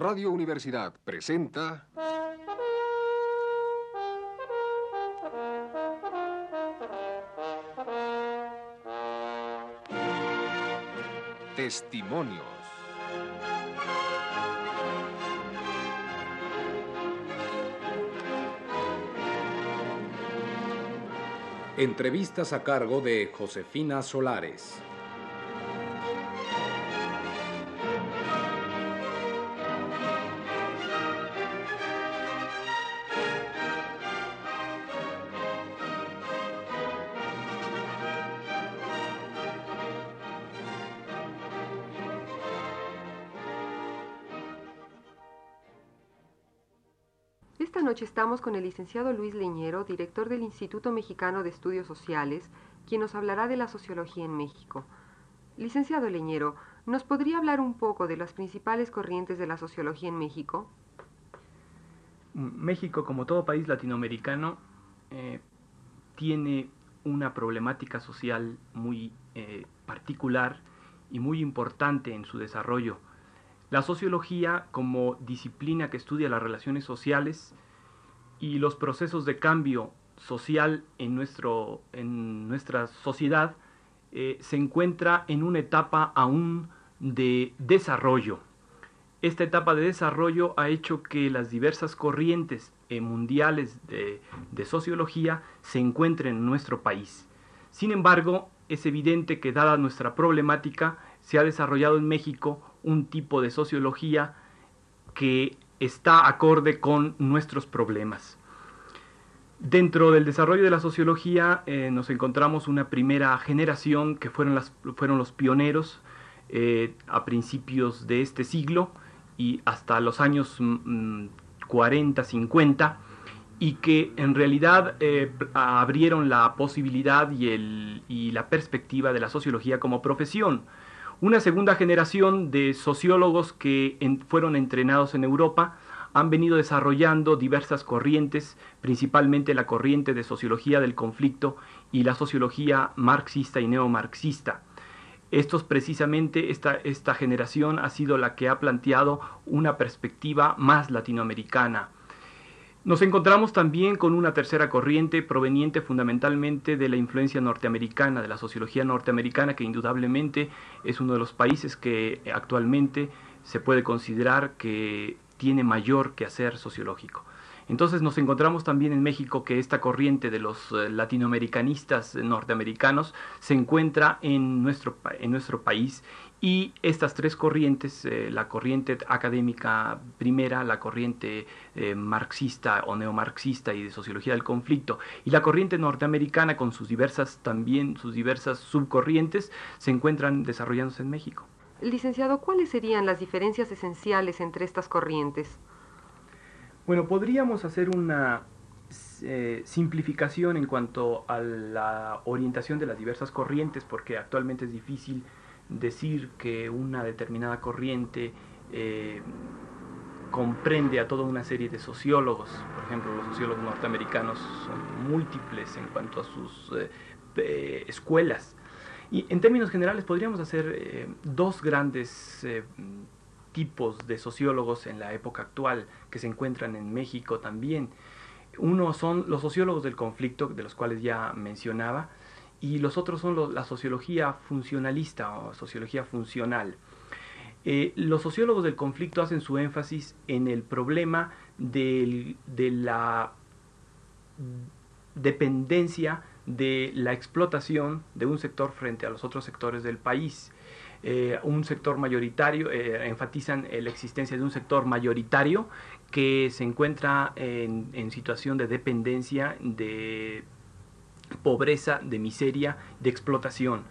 Radio Universidad presenta... Testimonios. Entrevistas a cargo de Josefina Solares. Con el licenciado Luis Leñero, director del Instituto Mexicano de Estudios Sociales, quien nos hablará de la sociología en México. Licenciado Leñero, ¿nos podría hablar un poco de las principales corrientes de la sociología en México? México, como todo país latinoamericano, eh, tiene una problemática social muy eh, particular y muy importante en su desarrollo. La sociología, como disciplina que estudia las relaciones sociales y los procesos de cambio social en, nuestro, en nuestra sociedad, eh, se encuentra en una etapa aún de desarrollo. Esta etapa de desarrollo ha hecho que las diversas corrientes eh, mundiales de, de sociología se encuentren en nuestro país. Sin embargo, es evidente que dada nuestra problemática, se ha desarrollado en México un tipo de sociología que está acorde con nuestros problemas. Dentro del desarrollo de la sociología eh, nos encontramos una primera generación que fueron, fueron los pioneros eh, a principios de este siglo y hasta los años mm, 40, 50 y que en realidad eh, abrieron la posibilidad y, el, y la perspectiva de la sociología como profesión una segunda generación de sociólogos que fueron entrenados en Europa han venido desarrollando diversas corrientes, principalmente la corriente de sociología del conflicto y la sociología marxista y neomarxista. Estos precisamente, esta, esta generación ha sido la que ha planteado una perspectiva más latinoamericana, nos encontramos también con una tercera corriente proveniente fundamentalmente de la influencia norteamericana, de la sociología norteamericana, que indudablemente es uno de los países que actualmente se puede considerar que tiene mayor quehacer sociológico. Entonces nos encontramos también en México que esta corriente de los eh, latinoamericanistas norteamericanos se encuentra en nuestro, en nuestro país y estas tres corrientes, eh, la corriente académica primera, la corriente eh, marxista o neomarxista y de sociología del conflicto, y la corriente norteamericana con sus diversas también sus diversas subcorrientes, se encuentran desarrollándose en México. Licenciado, ¿cuáles serían las diferencias esenciales entre estas corrientes? Bueno, podríamos hacer una eh, simplificación en cuanto a la orientación de las diversas corrientes, porque actualmente es difícil decir que una determinada corriente eh, comprende a toda una serie de sociólogos. Por ejemplo, los sociólogos norteamericanos son múltiples en cuanto a sus eh, escuelas. Y en términos generales podríamos hacer eh, dos grandes tipos de sociólogos en la época actual que se encuentran en México también. Uno son los sociólogos del conflicto, de los cuales ya mencionaba, y los otros son la sociología funcionalista o sociología funcional. Eh, los sociólogos del conflicto hacen su énfasis en el problema de la dependencia de la explotación de un sector frente a los otros sectores del país. Eh, un sector mayoritario, eh, enfatizan la existencia de un sector mayoritario que se encuentra en situación de dependencia de pobreza, de miseria, de explotación.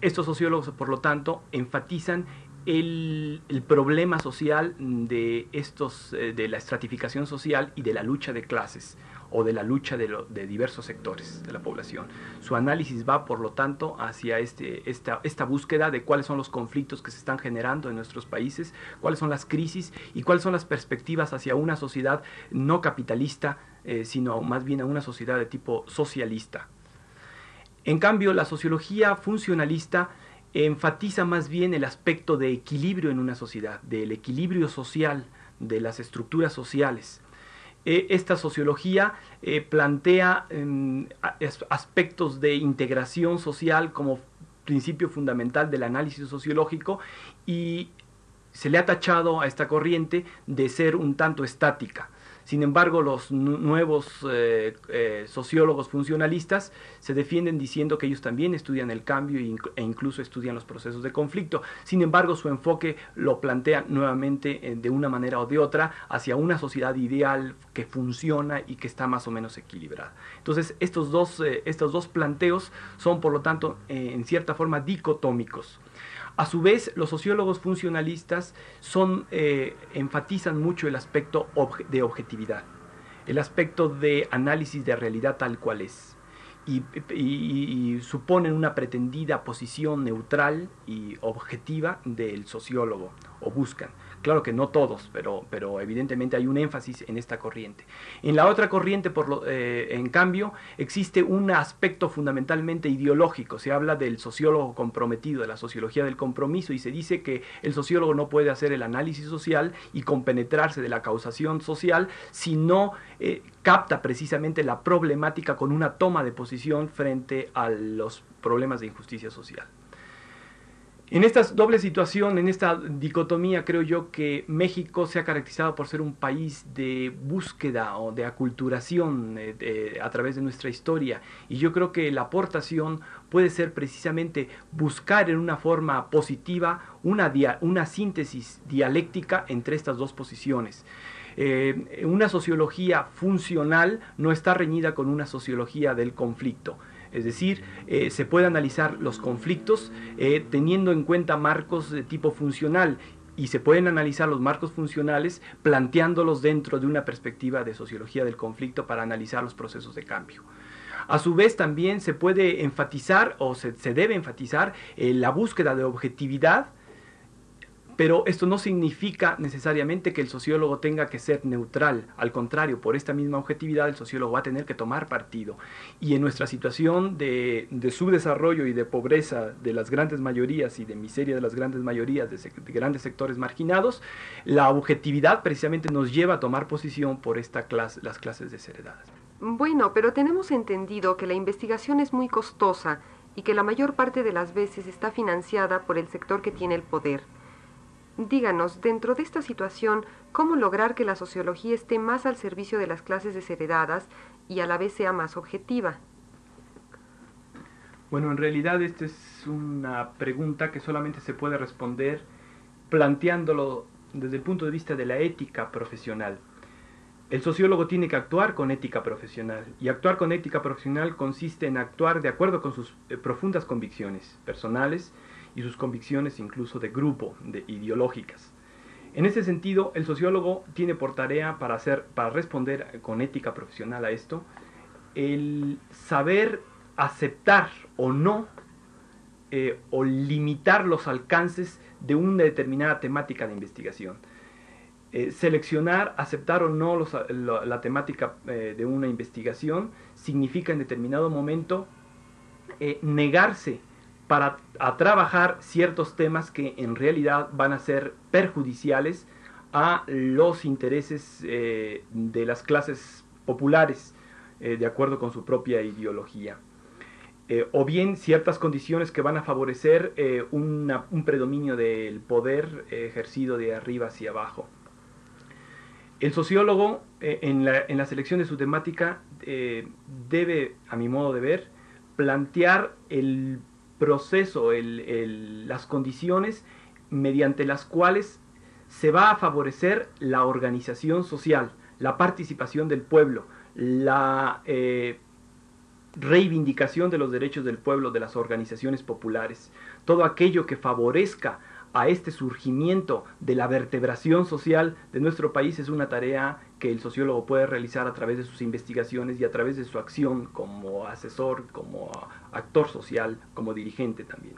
Estos sociólogos, por lo tanto, enfatizan el, problema social de, estos, eh, de la estratificación social y de la lucha de clases o de la lucha de, de, diversos sectores de la población. Su análisis va, por lo tanto, hacia este, esta, esta búsqueda de cuáles son los conflictos que se están generando en nuestros países, cuáles son las crisis y cuáles son las perspectivas hacia una sociedad no capitalista, eh, sino más bien a una sociedad de tipo socialista. En cambio, la sociología funcionalista enfatiza más bien el aspecto de equilibrio en una sociedad, del equilibrio social, de las estructuras sociales. Eh, esta sociología eh, plantea em, aspectos de integración social como principio fundamental del análisis sociológico y se le ha tachado a esta corriente de ser un tanto estática. Sin embargo, los nuevos eh, eh, sociólogos funcionalistas se defienden diciendo que ellos también estudian el cambio e incluso estudian los procesos de conflicto. Sin embargo, su enfoque lo plantea nuevamente eh, de una manera o de otra hacia una sociedad ideal que funciona y que está más o menos equilibrada. Entonces, estos dos, estos dos planteos son, por lo tanto, en cierta forma dicotómicos. A su vez, los sociólogos funcionalistas son, eh, enfatizan mucho el aspecto de objetividad, el aspecto de análisis de realidad tal cual es. y, suponen una pretendida posición neutral y objetiva del sociólogo, o buscan. Claro que no todos, pero, pero evidentemente hay un énfasis en esta corriente. En la otra corriente, por lo, eh, en cambio, existe un aspecto fundamentalmente ideológico. Se habla del sociólogo comprometido, de la sociología del compromiso, y se dice que el sociólogo no puede hacer el análisis social y compenetrarse de la causación social si no eh, capta precisamente la problemática con una toma de posición frente a los problemas de injusticia social. En esta doble situación, en esta dicotomía, creo yo que México se ha caracterizado por ser un país de búsqueda o de aculturación eh, a través de nuestra historia. Y yo creo que la aportación puede ser precisamente buscar en una forma positiva una, síntesis dialéctica entre estas dos posiciones. Eh, una sociología funcional no está reñida con una sociología del conflicto. Es decir, eh, se puede analizar los conflictos eh, teniendo en cuenta marcos de tipo funcional y se pueden analizar los marcos funcionales planteándolos dentro de una perspectiva de sociología del conflicto para analizar los procesos de cambio. A su vez también se puede enfatizar o se, debe enfatizar eh, la búsqueda de objetividad pero esto no significa necesariamente que el sociólogo tenga que ser neutral. Al contrario, por esta misma objetividad el sociólogo va a tener que tomar partido. Y en nuestra situación de, subdesarrollo y de pobreza de las grandes mayorías y de miseria de las grandes mayorías, de, grandes sectores marginados, la objetividad precisamente nos lleva a tomar posición por esta clase, las clases desheredadas. Bueno, pero tenemos entendido que la investigación es muy costosa y que la mayor parte de las veces está financiada por el sector que tiene el poder. Díganos, dentro de esta situación, ¿cómo lograr que la sociología esté más al servicio de las clases desheredadas y a la vez sea más objetiva? Bueno, en realidad esta es una pregunta que solamente se puede responder planteándolo desde el punto de vista de la ética profesional. El sociólogo tiene que actuar con ética profesional y actuar con ética profesional consiste en actuar de acuerdo con sus eh, profundas convicciones personales y sus convicciones incluso de grupo, de ideológicas. En ese sentido, el sociólogo tiene por tarea para, hacer, para responder con ética profesional a esto, el saber aceptar o no eh, o limitar los alcances de una determinada temática de investigación. Eh, seleccionar, aceptar o no la, temática eh, de una investigación significa en determinado momento negarse para a trabajar ciertos temas que en realidad van a ser perjudiciales a los intereses eh, de las clases populares eh, de acuerdo con su propia ideología. Eh, o bien ciertas condiciones que van a favorecer un predominio del poder ejercido de arriba hacia abajo. El sociólogo en la, en, la, selección de su temática debe, a mi modo de ver, plantear el proceso, las condiciones mediante las cuales se va a favorecer la organización social, la participación del pueblo, la eh, reivindicación de los derechos del pueblo, de las organizaciones populares, todo aquello que favorezca a este surgimiento de la vertebración social de nuestro país es una tarea que el sociólogo puede realizar a través de sus investigaciones y a través de su acción como asesor, como actor social, como dirigente también.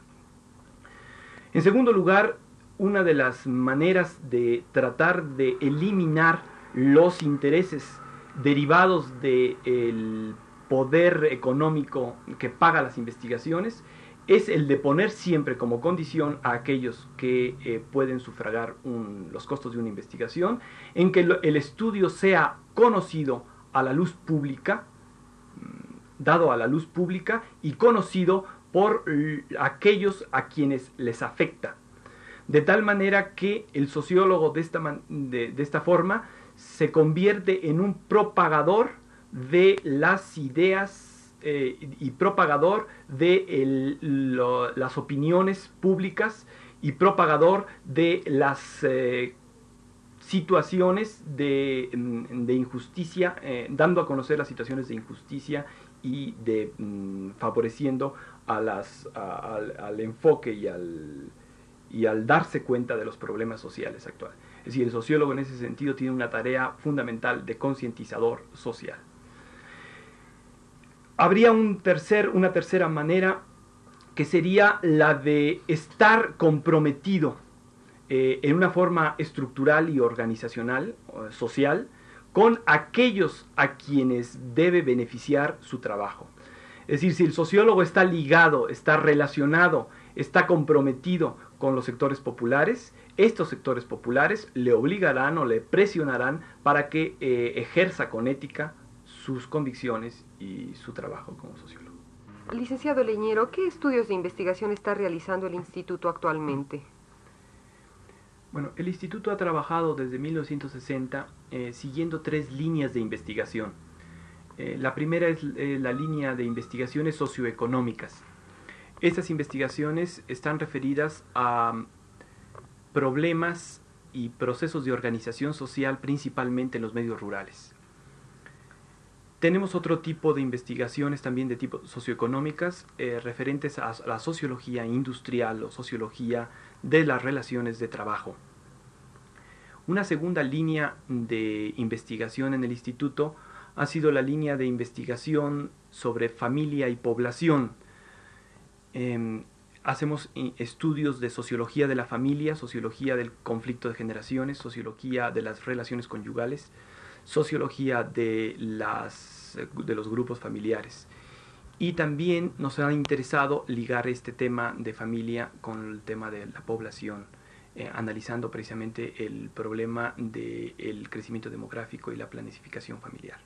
En segundo lugar, una de las maneras de tratar de eliminar los intereses derivados del poder económico que paga las investigaciones es el de poner siempre como condición a aquellos que eh, pueden sufragar los costos de una investigación, en que el estudio sea conocido a la luz pública, mm, dado a la luz pública y conocido por aquellos a quienes les afecta. De tal manera que el sociólogo de esta, de esta forma se convierte en un propagador de las ideas eh, y propagador de las opiniones públicas y propagador de las eh, situaciones de, mm, injusticia, eh, dando a conocer las situaciones de injusticia y de mm, favoreciendo a las, al, enfoque y al, y al darse cuenta de los problemas sociales actuales. Es decir, el sociólogo en ese sentido tiene una tarea fundamental de concientizador social. Habría un tercer, una tercera manera que sería la de estar comprometido eh, en una forma estructural y organizacional, social, con aquellos a quienes debe beneficiar su trabajo. Es decir, si el sociólogo está ligado, está relacionado, está comprometido con los sectores populares, estos sectores populares le obligarán o le presionarán para que eh, ejerza con ética sus convicciones y su trabajo como sociólogo. Licenciado Leñero, ¿qué estudios de investigación está realizando el instituto actualmente? Bueno, el instituto ha trabajado desde 1960 eh, siguiendo tres líneas de investigación. Eh, la primera es eh, la línea de investigaciones socioeconómicas. Estas investigaciones están referidas a problemas y procesos de organización social principalmente en los medios rurales. Tenemos otro tipo de investigaciones también de tipo socioeconómicas eh, referentes a la sociología industrial o sociología de las relaciones de trabajo. Una segunda línea de investigación en el instituto ha sido la línea de investigación sobre familia y población. Em, hacemos estudios de sociología de la familia, sociología del conflicto de generaciones, sociología de las relaciones conyugales, sociología de, las, de los grupos familiares. Y también nos ha interesado ligar este tema de familia con el tema de la población, eh, analizando precisamente el problema del crecimiento demográfico y la planificación familiar.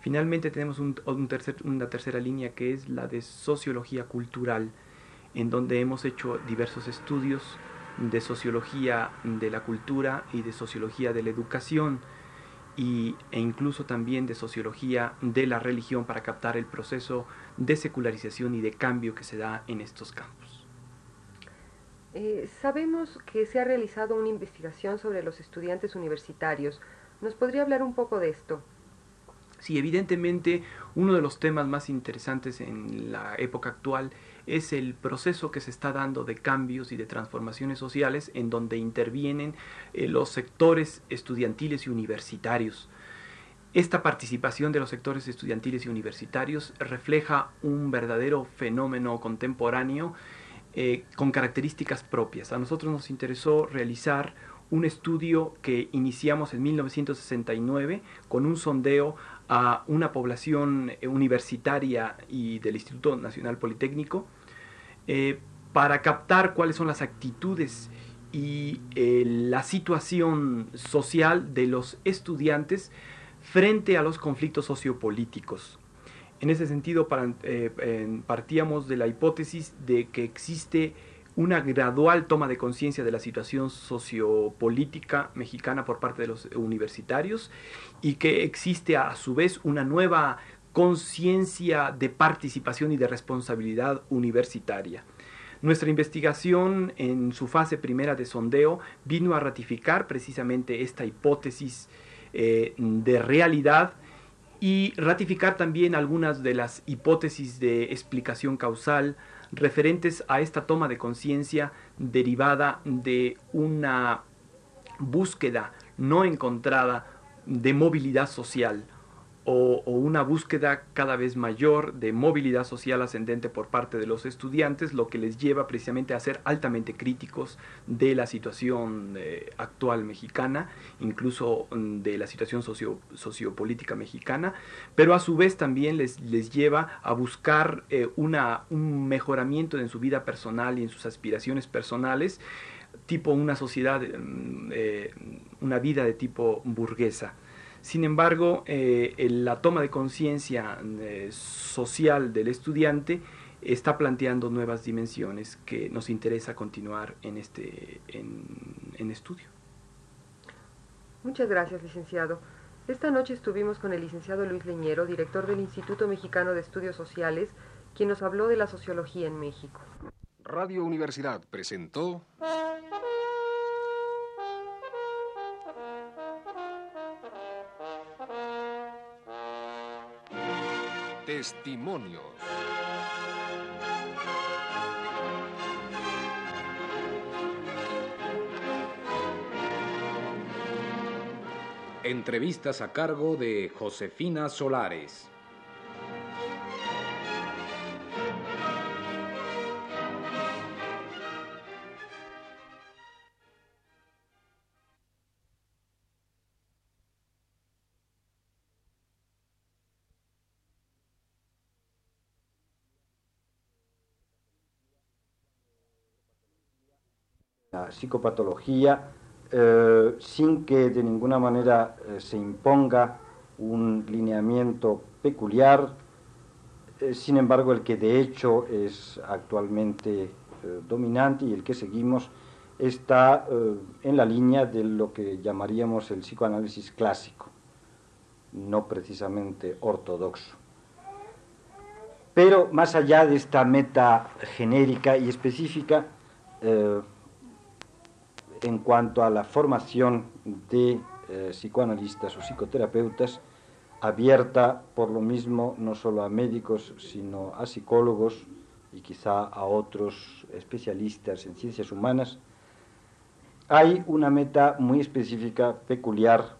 Finalmente tenemos una tercera línea que es la de sociología cultural, en donde hemos hecho diversos estudios de sociología de la cultura y de sociología de la educación, y, e incluso también de sociología de la religión para captar el proceso de secularización y de cambio que se da en estos campos. Eh, sabemos que se ha realizado una investigación sobre los estudiantes universitarios. ¿Nos podría hablar un poco de esto? Sí, evidentemente uno de los temas más interesantes en la época actual es el proceso que se está dando de cambios y de transformaciones sociales en donde intervienen eh, los sectores estudiantiles y universitarios. Esta participación de los sectores estudiantiles y universitarios refleja un verdadero fenómeno contemporáneo eh, con características propias. A nosotros nos interesó realizar un estudio que iniciamos en 1969 con un sondeo a una población eh, universitaria y del Instituto Nacional Politécnico eh, para captar cuáles son las actitudes y eh, la situación social de los estudiantes frente a los conflictos sociopolíticos. En ese sentido, partíamos de la hipótesis de que existe una gradual toma de conciencia de la situación sociopolítica mexicana por parte de los universitarios y que existe a su vez una nueva conciencia de participación y de responsabilidad universitaria. Nuestra investigación en su fase primera de sondeo vino a ratificar precisamente esta hipótesis eh, de realidad y ratificar también algunas de las hipótesis de explicación causal, referentes a esta toma de conciencia derivada de una búsqueda no encontrada de movilidad social o, una búsqueda cada vez mayor de movilidad social ascendente por parte de los estudiantes, lo que les lleva precisamente a ser altamente críticos de la situación eh, actual mexicana, incluso mm, de la situación socio, sociopolítica mexicana, pero a su vez también les, les lleva a buscar eh, una, un mejoramiento en su vida personal y en sus aspiraciones personales, tipo una sociedad, mm, eh, una vida de tipo burguesa. Sin embargo, eh, la toma de conciencia eh, social del estudiante está planteando nuevas dimensiones que nos interesa continuar en este en, estudio. Muchas gracias, licenciado. Esta noche estuvimos con el licenciado Luis Leñero, director del Instituto Mexicano de Estudios Sociales, quien nos habló de la sociología en México. Radio Universidad presentó... Testimonios. Entrevistas a cargo de Josefina Solares. Psicopatología eh, sin que de ninguna manera eh, se imponga un lineamiento peculiar, eh, sin embargo el que de hecho es actualmente dominante y el que seguimos está en la línea de lo que llamaríamos el psicoanálisis clásico, no precisamente ortodoxo. Pero más allá de esta meta genérica y específica, en cuanto a la formación de eh, psicoanalistas o psicoterapeutas, abierta por lo mismo no solo a médicos, sino a psicólogos y quizá a otros especialistas en ciencias humanas, hay una meta muy específica, peculiar,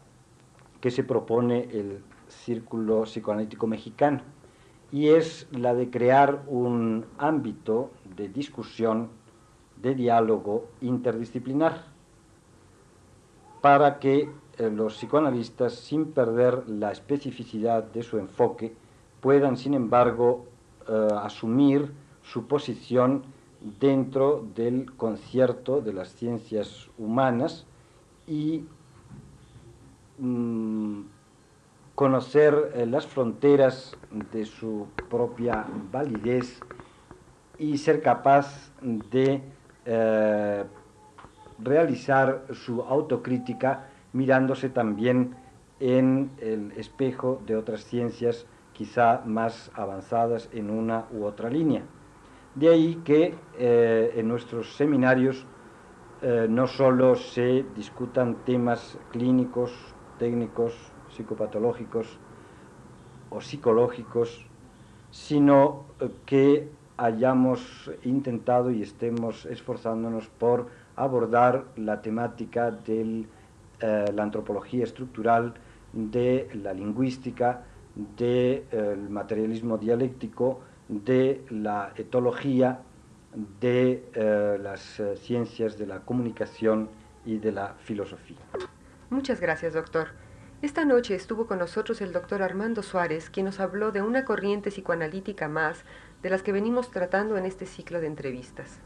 que se propone el Círculo Psicoanalítico Mexicano, y es la de crear un ámbito de discusión, de diálogo interdisciplinar para que eh, los psicoanalistas, sin perder la especificidad de su enfoque, puedan, sin embargo, eh, asumir su posición dentro del concierto de las ciencias humanas y mm, conocer eh, las fronteras de su propia validez y ser capaz de realizar su autocrítica mirándose también en el espejo de otras ciencias quizá más avanzadas en una u otra línea. De ahí que eh, en nuestros seminarios eh, no solo se discutan temas clínicos, técnicos, psicopatológicos o psicológicos, sino eh, que hayamos intentado y estemos esforzándonos por abordar la temática de eh, la antropología estructural, de la lingüística, del materialismo dialéctico, de la etología, de eh, las eh, ciencias de la comunicación y de la filosofía. Muchas gracias, doctor. Esta noche estuvo con nosotros el doctor Armando Suárez, quien nos habló de una corriente psicoanalítica más de las que venimos tratando en este ciclo de entrevistas.